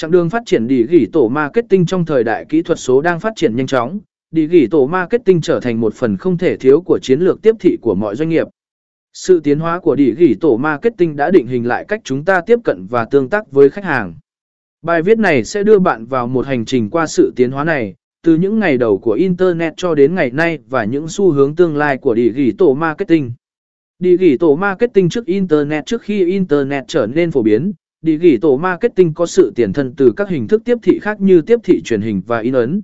Chặng đường phát triển đi gỉ tổ marketing trong thời đại kỹ thuật số đang phát triển nhanh chóng, đi gỉ tổ marketing trở thành một phần không thể thiếu của chiến lược tiếp thị của mọi doanh nghiệp. Sự tiến hóa của đi gỉ tổ marketing đã định hình lại cách chúng ta tiếp cận và tương tác với khách hàng. Bài viết này sẽ đưa bạn vào một hành trình qua sự tiến hóa này, từ những ngày đầu của Internet cho đến ngày nay và những xu hướng tương lai của đi gỉ tổ marketing. Đi gỉ tổ marketing trước Internet trước khi Internet trở nên phổ biến, đi gỉ tổ marketing có sự tiền thân từ các hình thức tiếp thị khác như tiếp thị truyền hình và in ấn.